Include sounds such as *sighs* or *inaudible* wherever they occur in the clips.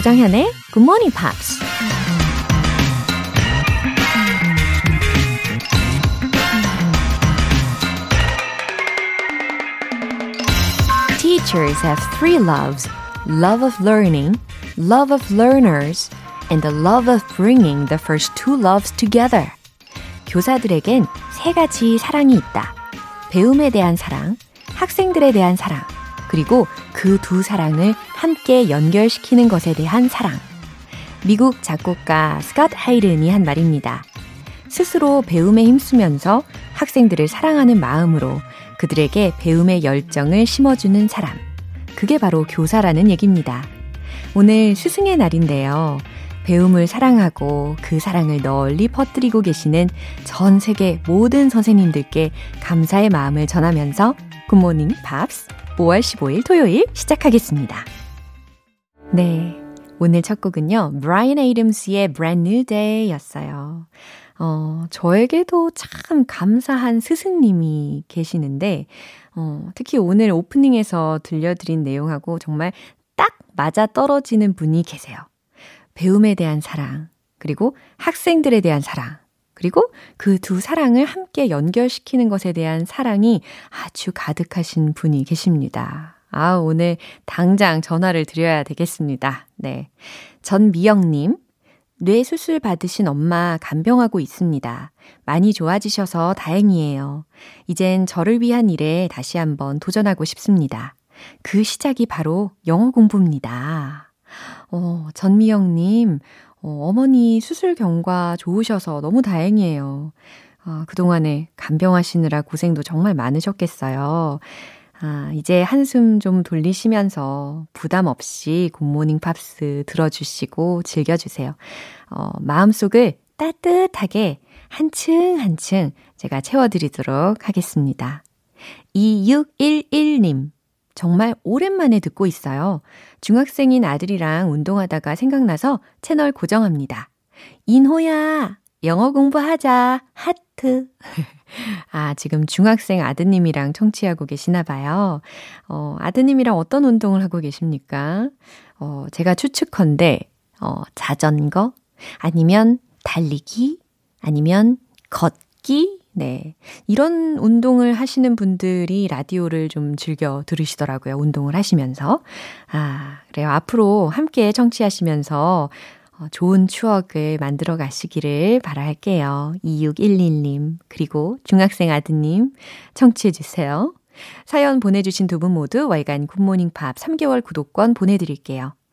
조정현의 Good Morning Pops. Teachers have three loves love of learning, love of learners, and the love of bringing the first two loves together. 교사들에겐 세 가지 사랑이 있다. 배움에 대한 사랑, 학생들에 대한 사랑, 그리고 그 두 사랑을 함께 연결시키는 것에 대한 사랑. 미국 작곡가 스캇 하이른이 한 말입니다. 스스로 배움에 힘쓰면서 학생들을 사랑하는 마음으로 그들에게 배움의 열정을 심어주는 사람. 그게 바로 교사라는 얘기입니다. 오늘 스승의 날인데요. 배움을 사랑하고 그 사랑을 널리 퍼뜨리고 계시는 전 세계 모든 선생님들께 감사의 마음을 전하면서 굿모닝 팝스 5월 15일 토요일 시작하겠습니다. 네. 오늘 첫 곡은요. 브라이언 아담스의 Brand New Day 였어요. 어, 저에게도 참 감사한 스승님이 계시는데, 어, 특히 오늘 오프닝에서 들려드린 내용하고 정말 딱 맞아 떨어지는 분이 계세요. 배움에 대한 사랑, 그리고 학생들에 대한 사랑, 그리고 그 두 사랑을 함께 연결시키는 것에 대한 사랑이 아주 가득하신 분이 계십니다. 아, 오늘 당장 전화를 드려야 되겠습니다. 네. 전미영님, 뇌 수술 받으신 엄마 간병하고 있습니다. 많이 좋아지셔서 다행이에요. 이젠 저를 위한 일에 다시 한번 도전하고 싶습니다. 그 시작이 바로 영어 공부입니다. 어, 전미영님, 어, 어머니 수술 경과 좋으셔서 너무 다행이에요. 어, 그동안에 간병하시느라 고생도 정말 많으셨겠어요. 아, 이제 한숨 좀 돌리시면서 부담 없이 굿모닝 팝스 들어주시고 즐겨주세요. 어, 마음속을 따뜻하게 한층 한층 제가 채워드리도록 하겠습니다. 2611님. 정말 오랜만에 듣고 있어요. 중학생인 아들이랑 운동하다가 생각나서 채널 고정합니다. 인호야, 영어 공부하자. 하트. *laughs* 아, 지금 중학생 아드님이랑 청취하고 계시나 봐요. 어, 아드님이랑 어떤 운동을 하고 계십니까? 어, 제가 추측컨대, 어, 자전거? 아니면 달리기? 아니면 걷기? 네. 이런 운동을 하시는 분들이 라디오를 좀 즐겨 들으시더라고요. 운동을 하시면서. 아, 그래요. 앞으로 함께 청취하시면서 어, 좋은 추억을 만들어 가시기를 바랄게요. 2611님, 그리고 중학생 아드님, 청취해주세요. 사연 보내주신 두 분 모두 월간 굿모닝 팝 3개월 구독권 보내드릴게요.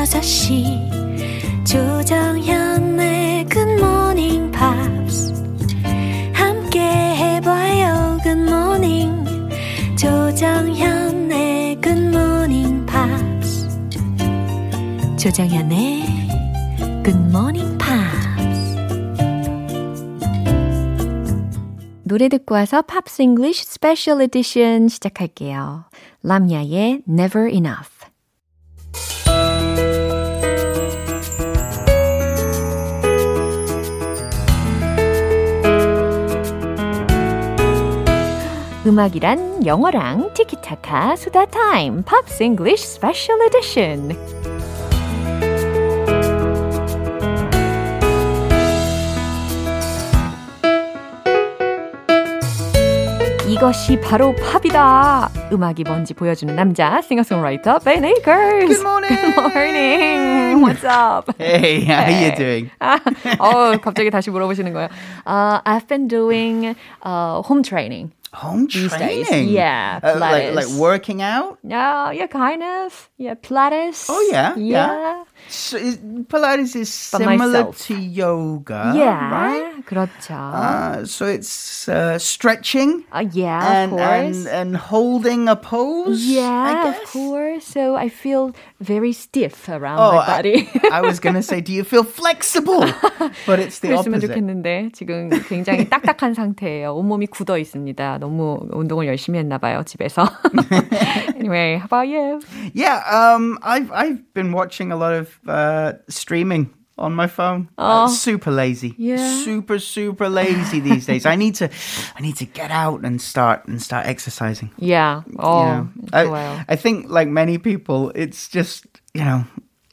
6시 조정현의 Morning Pops 함께 해봐요 Morning 조정현의 Morning Pops 조정현의 Morning Pops 노래 듣고 와서 팝스 잉글리쉬 스페셜 에디션 시작할게요. 람야의 Never Enough 음악이란 영어랑 티키타카 수다 타임 pops English special edition 이것이 바로 팝이다. 음악이 뭔지 보여주는 남자, 싱어송라이터 Ben Akers. Good morning. Good morning. What's up? Hey, how Hey. you doing? 어, 갑자기 다시 물어보시는 거예요. Uh, I've been doing uh, home training. Home These days. training. Yeah, Uh, like like working out. Yeah, yeah, kind of. Yeah, Pilates. Oh, yeah, yeah. So is, Pilates is By similar myself. to yoga, yeah, right? 그렇죠. Uh, so it's uh, stretching Uh, yeah, and, of course. and and holding a pose. I yeah, of guess. course. So I feel very stiff around Oh, my body. I, I was gonna say, do you feel flexible? *laughs* But it's the 그랬으면 opposite. 좋겠는데 지금 굉장히 딱딱한 상태예요. 온몸이 굳어 있습니다. 너무 운동을 열심히 했나 봐요, 집에서. *laughs* *laughs* anyway, how about you? Yeah, um, I've I've been watching a lot of uh, streaming on my phone. Uh, oh. Uh, super lazy. Yeah. Super super lazy these days. I need to I need to get out and start and start exercising. Yeah. Oh. Yeah. I. I think like many people it's just, you know,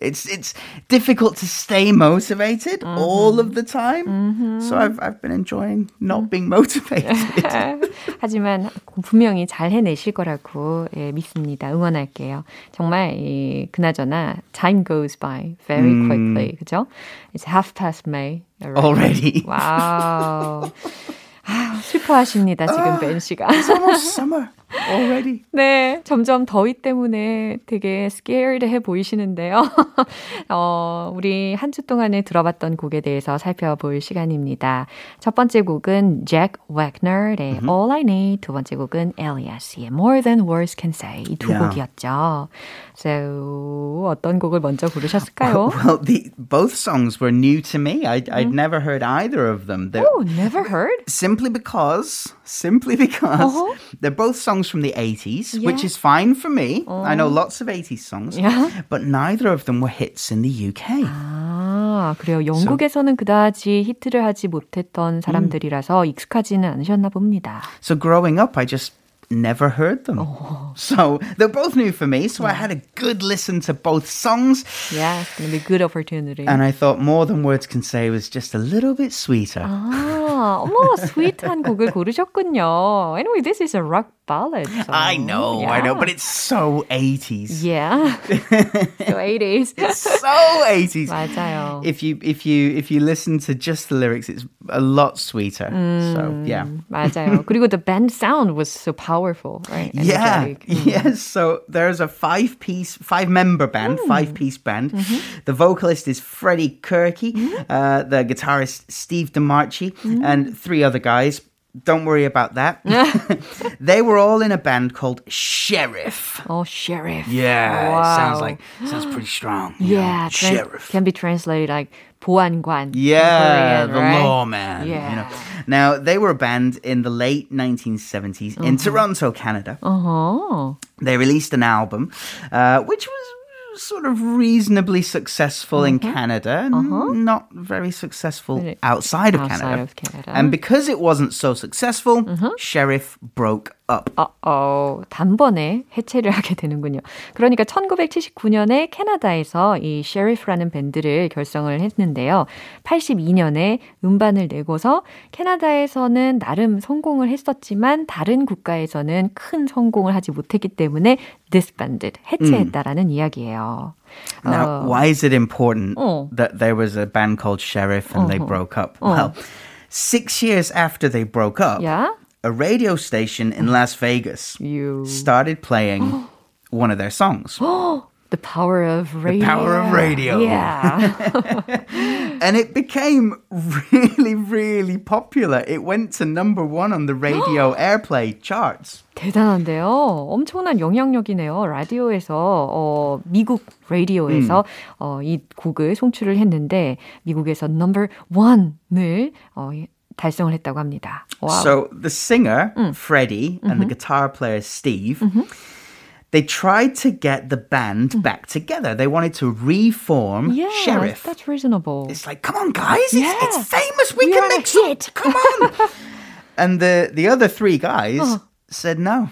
It's it's difficult to stay motivated Mm-hmm. all of the time. So I've I've been enjoying not being *laughs* motivated. *laughs* 하지만 분명히 잘 해내실 거라고 예, 믿습니다. 응원할게요. 정말 이, 그나저나 time goes by very quickly. 그죠? It's half past May Already. 와우. *laughs* 아, 슬퍼하십니다, 지금 벤 씨가. It's almost summer Already. 네, 점점 더위 때문에 되게 scared 해 보이시는데요. 어, 우리 한 주 동안에 들어봤던 곡에 대해서 살펴볼 시간입니다. 첫 번째 곡은 Jack Wagner의 All I Need, 두 번째 곡은 Elias의 More Than Words Can Say 이두 Yeah. 곡이었죠. So, 어떤 곡을 먼저 고르셨을까요? Well, the, both songs were new to me. I'd, I'd never heard either of them. They're, Oh, never heard? simply because, simply because Uh-huh. they're both songs from the 80s, Yeah. which is fine for me. I know lots of 80s songs, Yeah. but neither of them were hits in the UK. 아, 그래요. 영국에서는 그다지 히트를 하지 못했던 사람들이라서 익숙하지는 않으셨나 봅니다. So growing up, I just never heard them. So they're both new for me. So I had a good listen to both songs. Yeah, it's gonna be a good opportunity. And I thought More Than Words Can Say was just a little bit sweeter. 아, 어머, 스윗한 곡을 고르셨군요. Anyway, this is a rock ballad. so- I know, I know, Yeah. but it's so 80s. Yeah. *laughs* so 80s. so 80s. 맞아요. If you if you if you listen to just the lyrics, it's a lot sweeter. So yeah. 맞아요. 그리고 *laughs* the band sound was so powerful, right? Yeah, Energetic. *laughs* yes. So there's a five piece, five member band, five piece band. The vocalist is Freddie Kirky, uh, the guitarist Steve DeMarchi, and three other guys. Don't worry about that. *laughs* *laughs* they were all in a band called Sheriff. Oh, sheriff. Yeah, Wow. it sounds like sounds pretty strong. you know, Yeah, tran- Sheriff. can be translated like 보안관. in Yeah, Korean, the right? lawman. You Yeah. know. Now they were a band in the late 1970s in Toronto, Canada. Uh-huh. They released an album, uh, which was sort of reasonably successful in uh-huh. Canada, n- not very successful outside of Outside Canada. of Canada. And because it wasn't so successful, mm-hmm. Sheriff broke up. 어, 어, 단번에 해체를 하게 되는군요. 그러니까 1979년에 캐나다에서 이 셰리프라는 밴드를 결성을 했는데요. 82년에 음반을 내고서 캐나다에서는 나름 성공을 했었지만 다른 국가에서는 큰 성공을 하지 못했기 때문에 disbanded, 해체했다라는 이야기예요. Now, 어, why is it important Oh. that there was a band called Sheriff and they broke up? Well, six years after they broke up, yeah? a radio station in Las Vegas You started playing *gasps* one of their songs. *gasps* The power of radio. power of radio. Yeah. *laughs* And it became really, really popular. It went to number one on the radio *gasps* airplay charts. 대단한데요. 엄청난 영향력이네요. 라디오에서 어, 미국 라디오에서 어, 이 곡을 송출을 했는데 미국에서 넘버 원을 어, 달성을 했다고 합니다. 와우. So the singer, Freddie, and the guitar player, Steve, they tried to get the band back together. They wanted to reform yeah, Sheriff. that's reasonable. It's like, come on, guys, it's, Yeah. it's famous. We, We can are a make some. hit. Come on. *laughs* and the, the other three guys said no.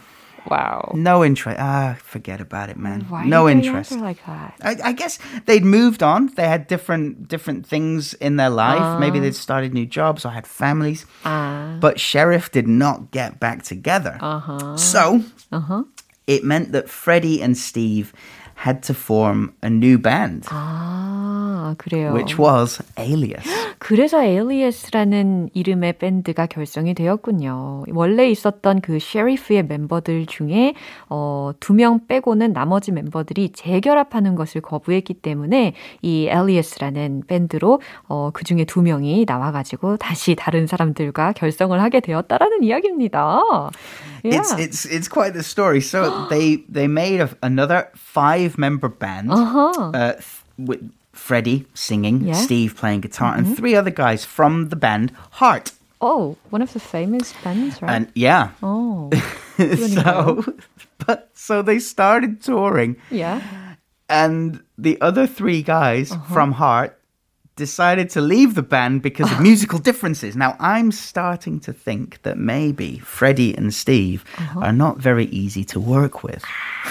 wow. No interest. Ah, forget about it, man. Why no interest. like that? I, I guess they'd moved on. They had different different things in their life. Maybe they'd started new jobs or had families. 아, But Sheriff did not get back together. uh-huh. So Uh-huh. it meant that Freddie and Steve had to form a new band. 아, 그래요. Which was Alias. 그래서 Alias라는 이름의 밴드가 결성이 되었군요. 원래 있었던 그 셰리프의 멤버들 중에 어, 두 명 빼고는 나머지 멤버들이 재결합하는 것을 거부했기 때문에 이 Alias라는 밴드로 어, 그 중에 두 명이 나와가지고 다시 다른 사람들과 결성을 하게 되었다라는 이야기입니다. Yeah. It's it's it's quite the story. So they they made another five member band uh-huh. uh, with Freddie singing, yeah. Steve playing guitar, mm-hmm. and three other guys from the band Heart. Oh, one of the famous bands, right? And yeah. Oh. *laughs* so, *laughs* but so they started touring. Yeah. And the other three guys uh-huh. from Heart decided to leave the band because of musical *laughs* differences. Now, I'm starting to think that maybe Freddie and Steve uh-huh. are not very easy to work with.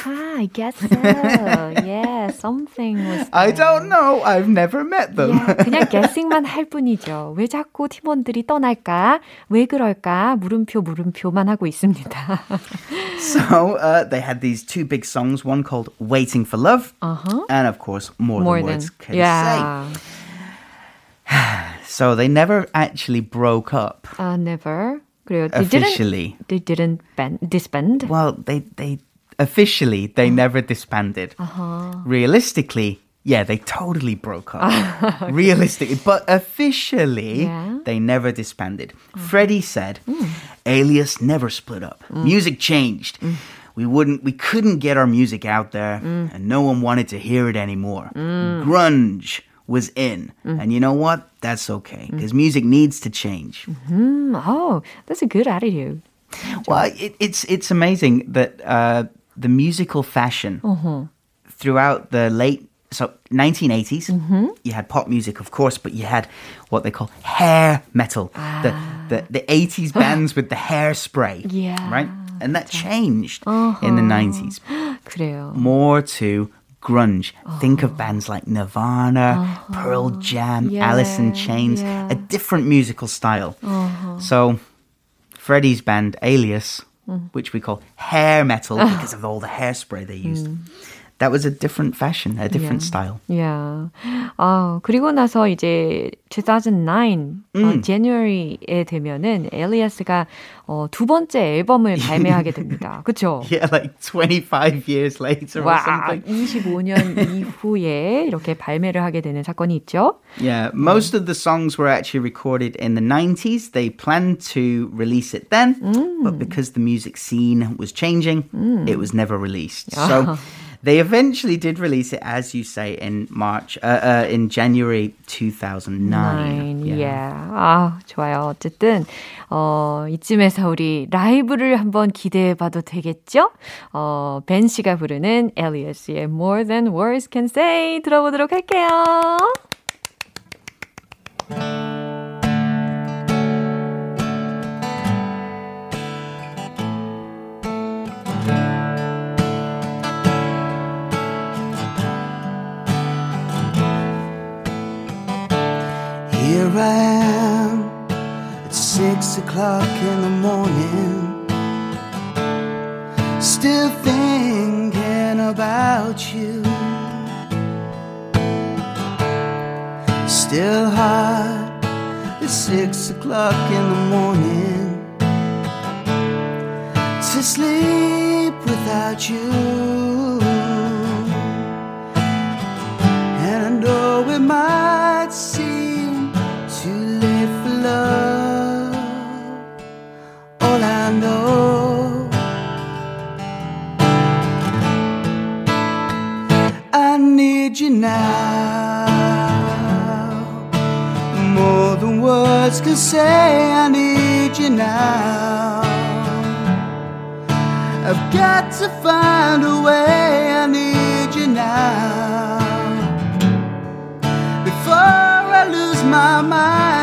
Ah, I guess so. *laughs* yeah, something was. There. I don't know. I've never met them. Yeah, 그냥 *laughs* guessing만 할 뿐이죠. 왜 자꾸 팀원들이 떠날까? 왜 그럴까? 물음표 물음표만 하고 있습니다. so uh, they had these two big songs. One called "Waiting for Love," uh-huh. and of course, "More, More Than, than Words Can yeah. Say." *sighs* so they never actually broke up. Uh, never. 그래요. They officially. Didn't, they didn't band, disband? Well, they, they officially, they uh-huh. never disbanded. Uh-huh. Realistically, yeah, they totally broke up. okay. *laughs* Realistically, but officially, yeah. they never disbanded. Uh-huh. Freddie said, mm. Alias never split up. Mm. Music changed. Mm. We wouldn't, we couldn't get our music out there, mm. and no one wanted to hear it anymore. Mm. Grunge was in. Mm. And you know what? That's okay because mm. music needs to change. Mm-hmm. Oh, that's a good attitude. Well, it, it's it's amazing that uh, the musical fashion uh-huh. throughout the late so 1980s, mm-hmm. you had pop music, of course, but you had what they call hair metal, ah. the, the the 80s bands *gasps* with the hairspray, yeah, right, and that changed uh-huh. in the 90s. *gasps* 그래요. More to grunge. Oh. Think of bands like Nirvana, uh-huh. Pearl Jam, yeah, Alice in Chains, yeah. a different musical style. Uh-huh. So, Freddie's band Alias, mm. which we call hair metal because of all the hairspray they used. Mm that was a different fashion, a different yeah. style. Yeah. 아, 그리고 나서 이제 2009 음. 어, January에 되면은 엘리아스가 어, 두 번째 앨범을 발매하게 됩니다. *laughs* 그렇죠? Yeah, like 25 years later 와, or something. 25년 *laughs* 이후에 이렇게 발매를 하게 되는 사건이 있죠. Yeah, most of the songs were actually recorded in the 90s. They planned to release it then, 음. but because the music scene was changing, 음. it was never released. So *laughs* They eventually did release it, as you say, in March, uh, uh, in January 2009. Nine, yeah. yeah. 아, 좋아요. 어쨌든, 어, 이쯤에서 우리 라이브를 한번 기대해 봐도 되겠죠? 어, 벤 씨가 부르는 엘리어스의 More Than Words Can Say 들어보도록 할게요. I am at six o'clock in the morning, still thinking about you. Still hot at six o'clock in the morning to sleep without you. Now. More than words can say, I need you now. I've got to find a way, I need you now. Before I lose my mind,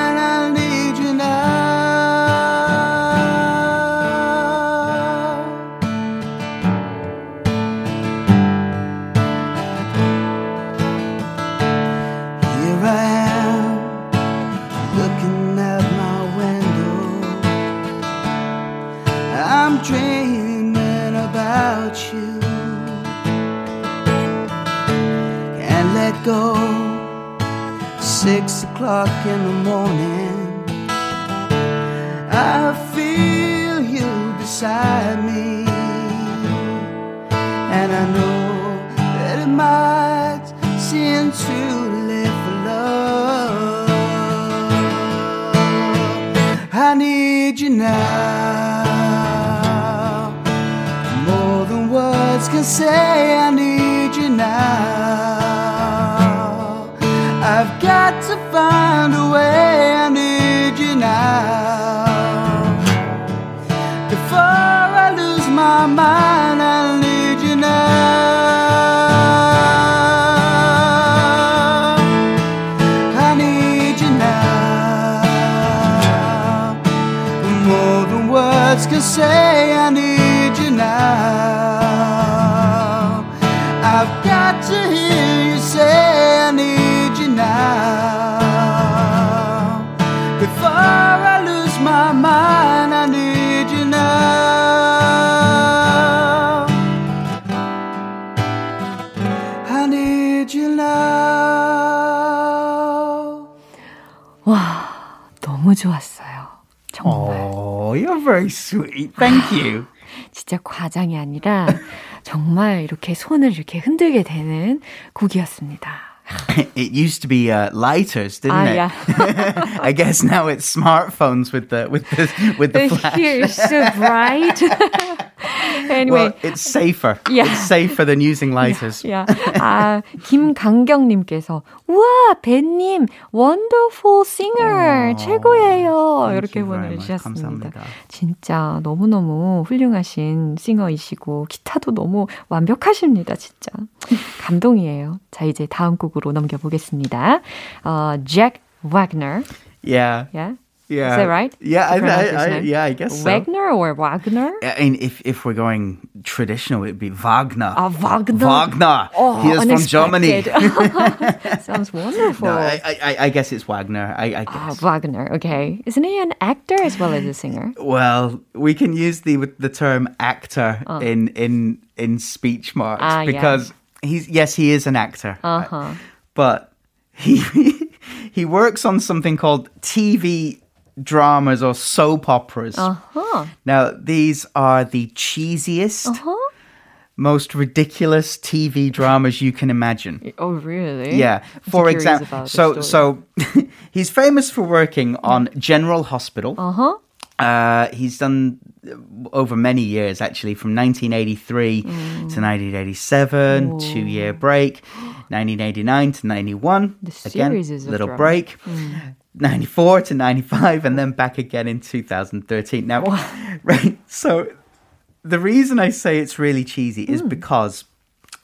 say, sweet. Thank you. 진짜 과장이 아니라 정말 이렇게 손을 이렇게 흔들게 되는 곡이었습니다. it used to be uh, lighters, didn't Ah, it? yeah. I guess now it's smartphones with the with the with the The flash. is so bright. Anyway, Well, it's safer. Yeah. It's safer than using lighters. 야, 아, 김강경님께서, 우와, 벤님, wonderful singer, 어, 최고예요. 이렇게. 보내주셨습니다. 감사합니다. 진짜 너무 너무 훌륭하신 싱어이시고, 기타도 너무 완벽하십니다, 진짜. 감동이에요. 자, 이제 다음 곡으로 넘겨보겠습니다. 어, Jack Wagner. Yeah. Yeah? Yeah. Is that right? Yeah, I, I, I, yeah, I guess so. Wagner or Wagner? I mean, if if we're going traditional, it'd be Wagner. Ah, Wagner. Wagner. Oh, he is from Germany. *laughs* *laughs* Sounds wonderful. no, I, I, I guess it's Wagner. I, I Ah, guess. Wagner. Okay, isn't he an actor as well as a singer? Well, we can use the the term actor in in in speech marks Oh. Ah, yeah. because he's yes, he is an actor, Uh huh. but he *laughs* he works on something called TV dramas or soap operas. Uh huh. Now, these are the cheesiest, Huh? most ridiculous TV dramas you can imagine. Oh, really? Yeah. I'm For example, so so *laughs* he's famous for working on General Hospital. Uh huh. Uh, he's done over many years, actually, from 1983 Mm. to 1987, two year break, *gasps* 1989 to 91. The again, series is of little dramas. break. 94 to 95 and then back again in 2013. Now, *laughs* right, so the reason I say it's really cheesy is because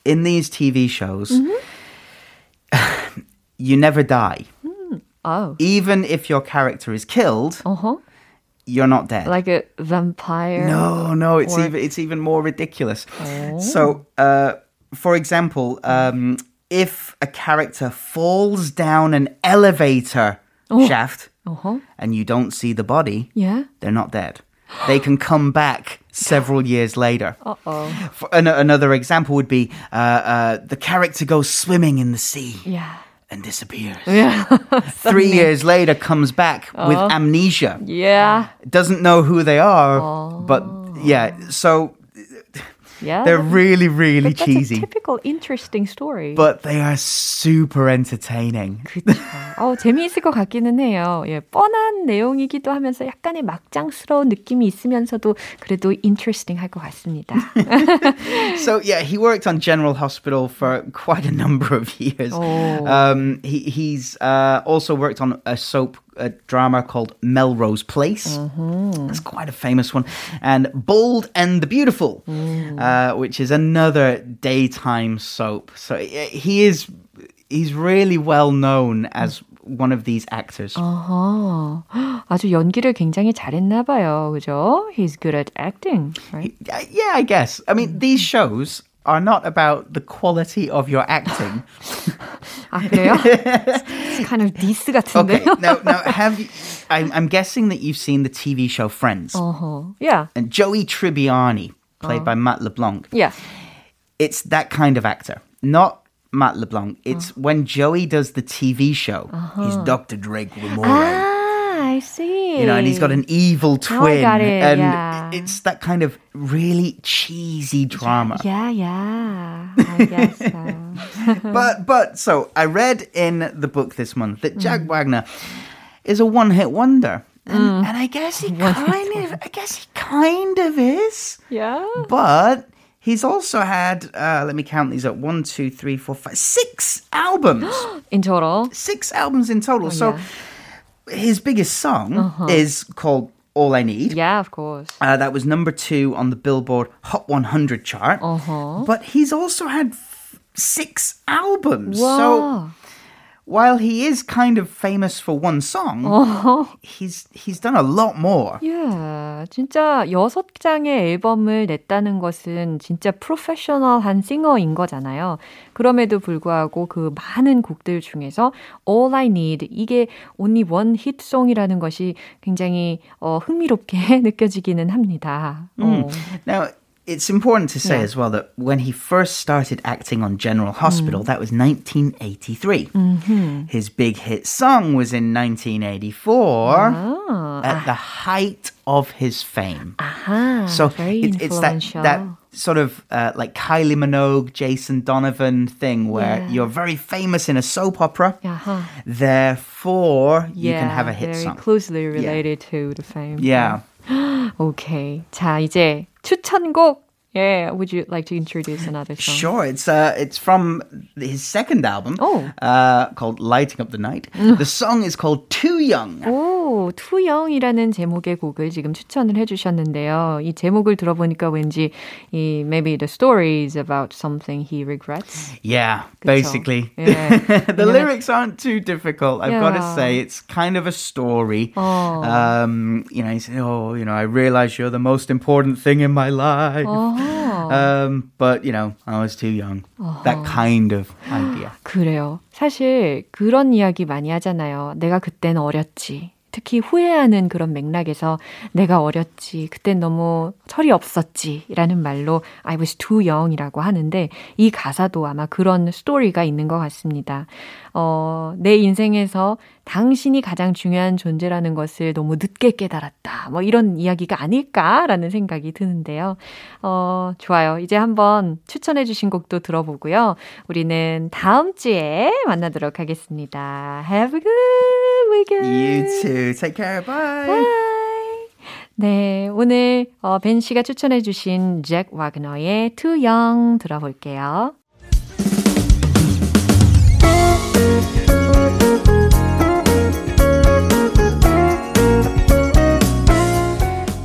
in these TV shows, Mm-hmm. *sighs* you never die. Oh. Even if your character is killed, Uh huh. you're not dead. Like a vampire. No, no, it's Or- even it's even more ridiculous. Oh. So, uh, for example, um, if a character falls down an elevator shaft Uh huh. and you don't see the body, Yeah. they're not dead. *gasps* They can come back several years later. Uh oh. For, an- another example would be uh, uh, the character goes swimming in the sea Yeah. and disappears. *laughs* Yeah. Three years later, comes back with amnesia. yeah. Doesn't know who they are, but yeah. So Yeah. they're really, really But that's cheesy, a typical interesting story. but they are super entertaining. 그쵸. *laughs* 어, 재미있을 것 같기는 해요. 예, 뻔한 내용이기도 하면서 약간의 막장스러운 느낌이 있으면서도 그래도 interesting 할 것 같습니다. *laughs* So yeah, he worked on General Hospital for quite a number of years. Oh. Um, he, he's uh, also worked on a soap a drama called Melrose Place. It's quite a famous one, and Bold and the Beautiful, uh, which is another daytime soap. So uh, he is he's really well known as one of these actors. 어허, *gasps* 아주 연기를 굉장히 잘했나 봐요. 그죠? He's good at acting, right? Uh, Yeah, I guess. I mean, these shows are not about the quality of your acting. *laughs* 아, 그래요? *laughs* It's kind of diss Okay, 같은데요? now, now have *laughs* you? I'm, I'm guessing that you've seen the TV show Friends, 어허, yeah, and Joey Tribbiani, played by Matt LeBlanc. yeah. It's that kind of actor, not Matt LeBlanc. It's when Joey does the TV show. He's Dr. Drake Ramore. Ah, I see. You know, and he's got an evil twin. got it, and yeah. it's that kind of really cheesy drama. Yeah, yeah. I guess so. *laughs* But but so I read in the book this month that Jack Mm. Wagner is a one-hit wonder. And, and I guess he kind of I guess he kind of is. yeah. But he's also had uh, let me count these up. One, two, three, four, five, six albums. *gasps* In total. six albums in total. so yeah. His biggest song is called All I Need. Yeah, of course. Uh, that was number two on the Billboard Hot 100 chart. Uh-huh. But he's also had f- six albums. So Wow. While he is kind of famous for one song, Uh-huh. he's he's done a lot more. 예, 진짜 여섯 장의 앨범을 냈다는 것은 진짜 프로페셔널한 싱어인 거잖아요. 그럼에도 불구하고 그 많은 곡들 중에서 All I Need 이게 only one hit song이라는 것이 굉장히 어, 흥미롭게 느껴지기는 합니다. 어. Now, it's important to say Yeah. as well that when he first started acting on General Hospital, that was 1983. His big hit song was in 1984 Ah, at the height of his fame. 아하, So very it, it's that influential. that sort of uh, like Kylie Minogue, Jason Donovan thing where Yeah. you're very famous in a soap opera, 야하. therefore you yeah, can have a hit very song. closely related to the fame. Yeah. *gasps* 오케이. 자, 이제 추천곡. Yeah, would you like to introduce another song? Sure, it's uh, it's from his second album, Oh. uh, called "Lighting Up the Night." the song is called "Too Young." 오, 투영이라는 제목의 곡을 지금 추천을 해주셨는데요. 이 제목을 들어보니까 왠지 이 maybe the story is about something he regrets. Yeah, 그쵸? basically. 예. *laughs* the 왜냐면- lyrics aren't too difficult. I've got to Yeah. say, it's kind of a story. 어. Um, you know, he said, "Oh, you know, I realize you're the most important thing in my life." 어허. Um, but you know, I was too young. That kind of idea. 그래요. 사실 그런 이야기 많이 하잖아요. 내가 그땐 어렸지. 특히 후회하는 그런 맥락에서 내가 어렸지. 그땐 너무 철이 없었지. 라는 말로 I was too young이라고 하는데 이 가사도 아마 그런 스토리가 있는 것 같습니다. 어, 내 인생에서 당신이 가장 중요한 존재라는 것을 너무 늦게 깨달았다. 뭐 이런 이야기가 아닐까라는 생각이 드는데요. 어, 좋아요. 이제 한번 추천해 주신 곡도 들어보고요. 우리는 다음 주에 만나도록 하겠습니다. Have a good weekend. You too. Take care. Bye. Bye. 네, 오늘 어, 벤 씨가 추천해 주신 잭 와그너의 Too Young 들어볼게요.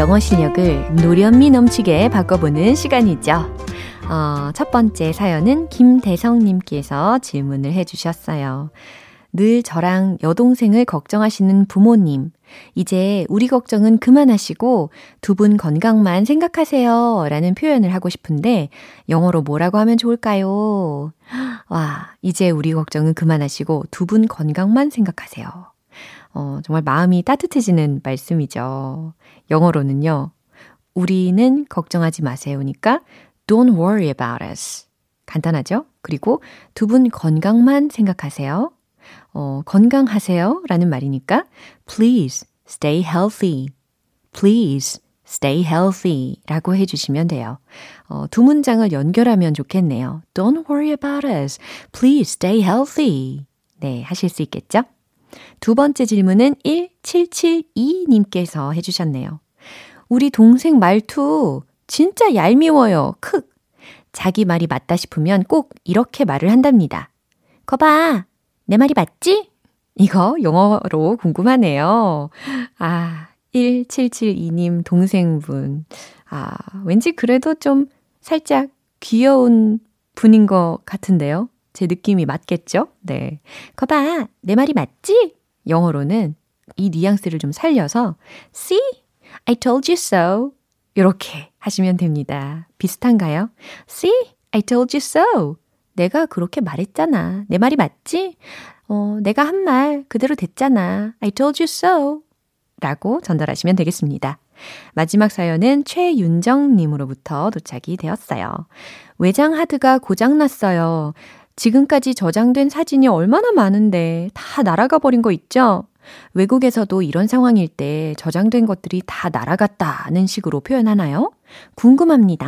영어 실력을 노련미 넘치게 바꿔보는 시간이죠. 어, 첫 번째 사연은 김대성님께서 질문을 해주셨어요. 늘 저랑 여동생을 걱정하시는 부모님. 이제 우리 걱정은 그만하시고 두 분 건강만 생각하세요. 라는 표현을 하고 싶은데 영어로 뭐라고 하면 좋을까요? 와, 이제 우리 걱정은 그만하시고 두 분 건강만 생각하세요. 어, 정말 마음이 따뜻해지는 말씀이죠. 영어로는요. 우리는 걱정하지 마세요니까 don't worry about us. 간단하죠? 그리고 두 분 건강만 생각하세요. 어, 건강하세요 라는 말이니까 please stay healthy. please stay healthy 라고 해주시면 돼요. 어, 두 문장을 연결하면 좋겠네요. Don't worry about us. Please stay healthy. 네, 하실 수 있겠죠? 두 번째 질문은 1772님께서 해주셨네요. 우리 동생 말투 진짜 얄미워요. 크. 자기 말이 맞다 싶으면 꼭 이렇게 말을 한답니다. 거봐. 내 말이 맞지? 이거 영어로 궁금하네요. 아, 1772님 동생분. 아, 왠지 그래도 좀 살짝 귀여운 분인 것 같은데요. 제 느낌이 맞겠죠? 네. 거봐, 내 말이 맞지? 영어로는 이 뉘앙스를 좀 살려서 See? I told you so. 이렇게 하시면 됩니다. 비슷한가요? See? I told you so. 내가 그렇게 말했잖아. 내 말이 맞지? 어, 내가 한 말 그대로 됐잖아. I told you so. 라고 전달하시면 되겠습니다. 마지막 사연은 최윤정님으로부터 도착이 되었어요. 외장 하드가 고장났어요. 지금까지 저장된 사진이 얼마나 많은데 다 날아가 버린 거 있죠? 외국에서도 이런 상황일 때 저장된 것들이 다 날아갔다는 식으로 표현하나요? 궁금합니다.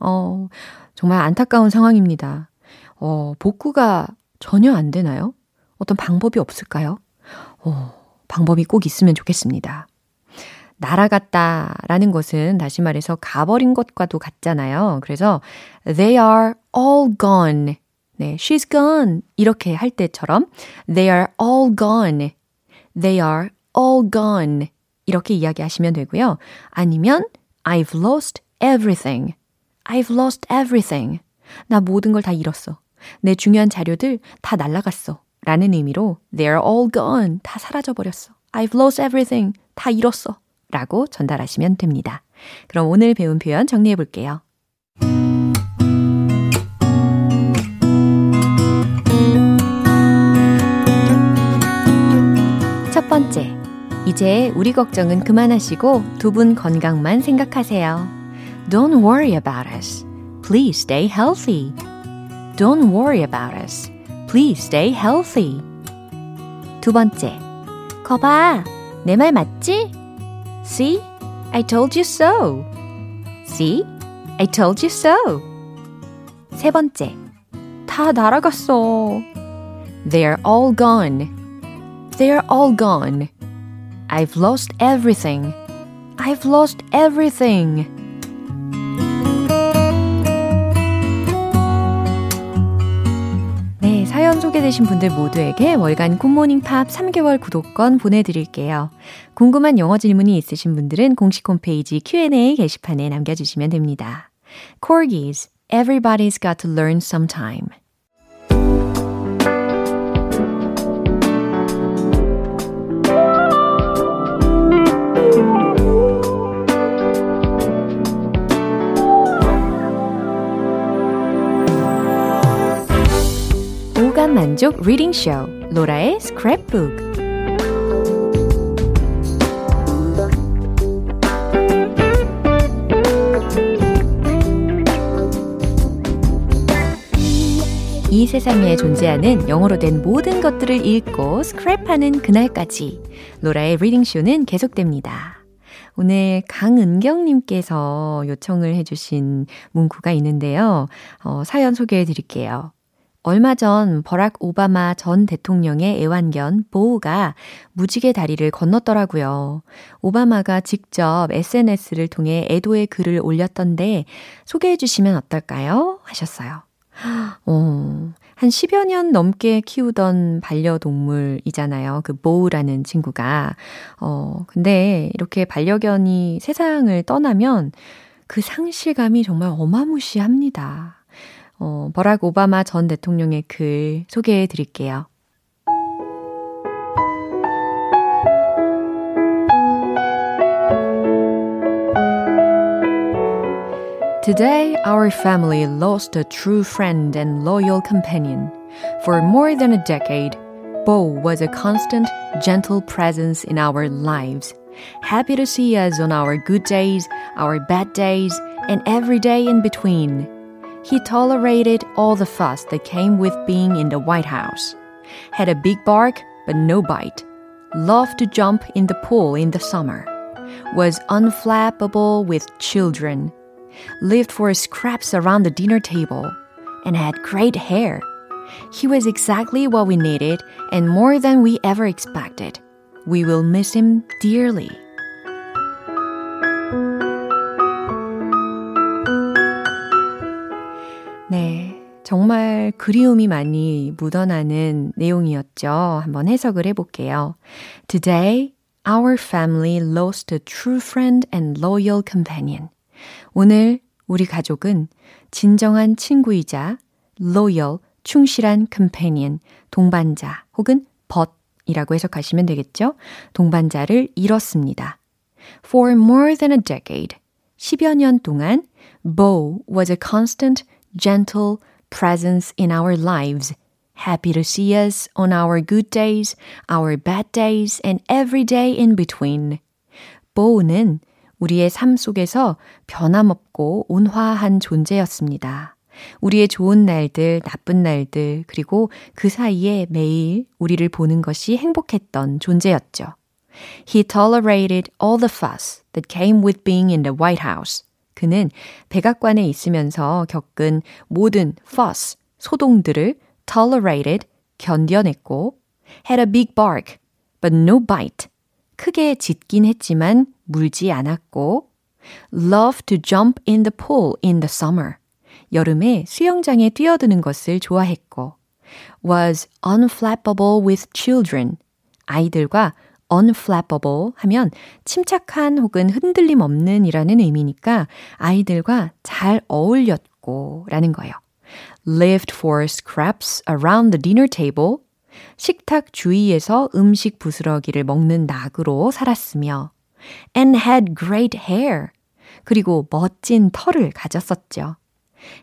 어, 정말 안타까운 상황입니다. 어, 복구가 전혀 안 되나요? 어떤 방법이 없을까요? 어, 방법이 꼭 있으면 좋겠습니다. 날아갔다라는 것은 다시 말해서 가버린 것과도 같잖아요. 그래서 they are all gone. 네, she's gone. 이렇게 할 때처럼 they are all gone. They are all gone. 이렇게 이야기하시면 되고요. 아니면 I've lost everything. I've lost everything. 나 모든 걸 다 잃었어. 내 중요한 자료들 다 날라갔어. 라는 의미로 they're all gone. 다 사라져 버렸어. I've lost everything. 다 잃었어. 라고 전달하시면 됩니다. 그럼 오늘 배운 표현 정리해 볼게요. 첫 번째. 이제 우리 걱정은 그만하시고 두 분 건강만 생각하세요. Don't worry about us. Please stay healthy. Don't worry about us. Please stay healthy. 두 번째. 거봐. 내 말 맞지? See? I told you so. See? I told you so. 세 번째. 다 날아갔어. They're all gone. They're all gone. I've lost everything. I've lost everything. 네, 사연 소개되신 분들 모두에게 월간 굿모닝 팝 3개월 구독권 보내드릴게요. 궁금한 영어 질문이 있으신 분들은 공식 홈페이지 Q&A 게시판에 남겨주시면 됩니다. Corgis, Everybody's Got to Learn Sometime. 만족 reading 쇼 로라의 스크랩북 이 세상에 존재하는 영어로 된 모든 것들을 읽고 스크랩하는 그날까지 로라의 reading쇼는 계속됩니다. 오늘 강은경님께서 요청을 해주신 문구가 있는데요. 어, 사연 소개해 드릴게요. 얼마 전 버락 오바마 전 대통령의 애완견 보우가 무지개 다리를 건넜더라고요. 오바마가 직접 SNS를 통해 애도의 글을 올렸던데 소개해 주시면 어떨까요? 하셨어요. 어, 한 10여 년 넘게 키우던 반려동물이잖아요. 그 보우라는 친구가. 어, 근데 이렇게 반려견이 세상을 떠나면 그 상실감이 정말 어마무시합니다. 어, 버락 오바마 전 대통령의 글 소개해 드릴게요. Today, our family lost a true friend and loyal companion. For more than a decade, Bo was a constant, gentle presence in our lives. Happy to see us on our good days, our bad days, and every day in between. He tolerated all the fuss that came with being in the White House. Had a big bark, but no bite. Loved to jump in the pool in the summer. Was unflappable with children lived for scraps around the dinner table, and had great hair. He was exactly what we needed and more than we ever expected. We will miss him dearly. 정말 그리움이 많이 묻어나는 내용이었죠. 한번 해석을 해볼게요. Today, our family lost a true friend and loyal companion. 오늘 우리 가족은 진정한 친구이자 loyal, 충실한 companion, 동반자 혹은 벗이라고 해석하시면 되겠죠. 동반자를 잃었습니다. For more than a decade, 10여 년 동안 Bo was a constant, gentle presence in our lives. Happy to see us on our good days, our bad days, and every day in between. Bo는 우리의 삶 속에서 변함없고 온화한 존재였습니다. 우리의 좋은 날들, 나쁜 날들, 그리고 그 사이에 매일 우리를 보는 것이 행복했던 존재였죠. He tolerated all the fuss that came with being in the White House. 그는 백악관에 있으면서 겪은 모든 fuss, 소동들을 tolerated, 견뎌냈고, had a big bark, but no bite. 크게 짖긴 했지만 물지 않았고, loved to jump in the pool in the summer. 여름에 수영장에 뛰어드는 것을 좋아했고, was unflappable with children. 아이들과 unflappable 하면 침착한 혹은 흔들림 없는 이라는 의미니까 아이들과 잘 어울렸고 라는 거예요. lived for scraps around the dinner table. 식탁 주위에서 음식 부스러기를 먹는 낙으로 살았으며 and had great hair. 그리고 멋진 털을 가졌었죠.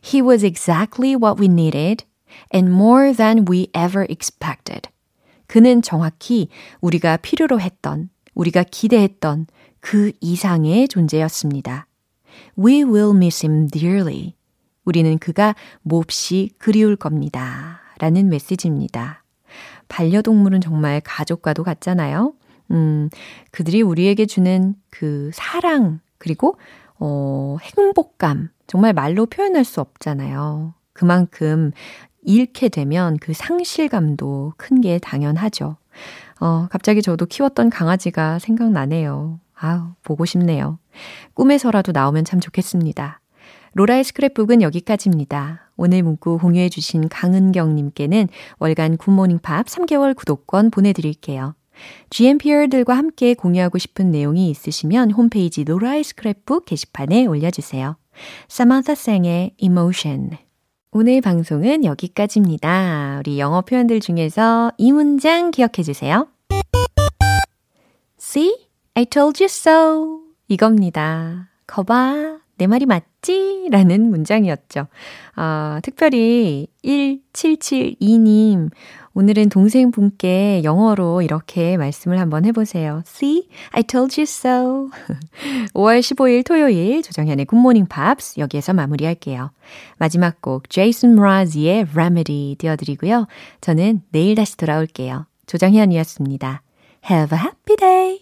He was exactly what we needed and more than we ever expected. 그는 정확히 우리가 필요로 했던, 우리가 기대했던 그 이상의 존재였습니다. We will miss him dearly. 우리는 그가 몹시 그리울 겁니다. 라는 메시지입니다. 반려동물은 정말 가족과도 같잖아요. 음, 그들이 우리에게 주는 그 사랑, 그리고, 어, 행복감, 정말 말로 표현할 수 없잖아요. 그만큼 잃게 되면 그 상실감도 큰 게 당연하죠. 어, 갑자기 저도 키웠던 강아지가 생각나네요. 아우, 보고 싶네요. 꿈에서라도 나오면 참 좋겠습니다. 로라의 스크랩북은 여기까지입니다. 오늘 문구 공유해주신 강은경님께는 월간 굿모닝 팝 3개월 구독권 보내드릴게요. GMPR들과 함께 공유하고 싶은 내용이 있으시면 홈페이지 로라의 스크랩북 게시판에 올려주세요. 사만타 생의 Emotion 오늘 방송은 여기까지입니다. 우리 영어 표현들 중에서 이 문장 기억해 주세요. See? I told you so. 이겁니다. 거봐. 내 말이 맞지? 라는 문장이었죠. 아, 특별히 1772님, 오늘은 동생분께 영어로 이렇게 말씀을 한번 해보세요. See? I told you so. *laughs* 5월 15일 토요일 조정현의 굿모닝 팝스 여기에서 마무리할게요. 마지막 곡 제이슨 므라즈의 Remedy 띄워드리고요. 저는 내일 다시 돌아올게요. 조정현이었습니다. Have a happy day!